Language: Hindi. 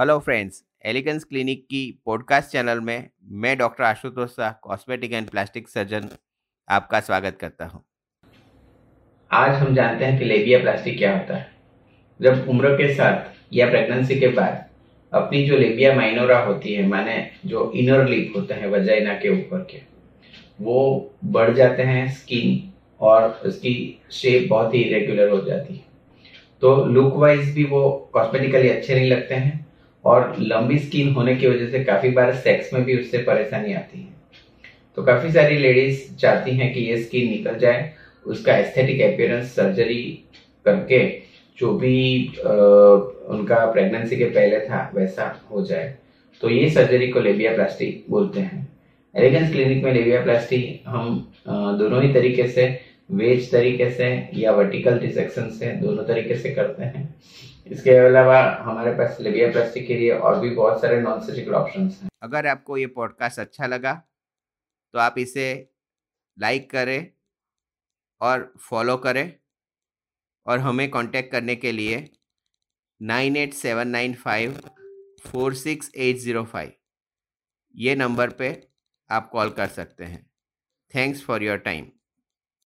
हेलो फ्रेंड्स एलिगेंस क्लिनिक की पॉडकास्ट चैनल में मैं doctor Ashutosh Shah cosmetic and plastic surgeon आपका स्वागत करता हूँ। आज हम जानते हैं कि लेबिया प्लास्टिक क्या होता है। जब उम्र के साथ या प्रेगनेंसी के बाद अपनी जो लेबिया माइनोरा होती है, माने जो इनर लिप होता है वजाइना के ऊपर के, वो बढ़ जाते हैं स्किन और उसकी शेप बहुत ही इरेगुलर हो जाती है। तो लुक वाइज भी वो कॉस्मेटिकली अच्छे नहीं लगते हैं और लंबी स्किन होने की वजह से काफ़ी बार सेक्स में भी उससे परेशानी आती है। तो काफ़ी सारी लेडीज़ चाहती हैं कि ये स्किन निकल जाए, उसका एस्थेटिक अपियरेंस सर्जरी करके जो भी उनका प्रेगनेंसी के पहले था, वैसा हो जाए। तो ये सर्जरी को लेबिया प्लास्टी बोलते हैं। एलिगेंस क्लिनिक में लेबिया प्लास्टी हम दोनों ही तरीके से वेज तरीके से या वर्टिकल डिसेक्शन से दोनों तरीके से करते हैं। इसके अलावा हमारे पास लिबिया प्लास्टिक के लिए और भी बहुत सारे नॉन सर्जिकल ऑप्शन हैं। अगर आपको ये पॉडकास्ट अच्छा लगा तो आप इसे लाइक करें और फॉलो करें और हमें कांटेक्ट करने के लिए nine eight seven nine five four six eight zero five ये नंबर पे आप कॉल कर सकते हैं। Thanks for your time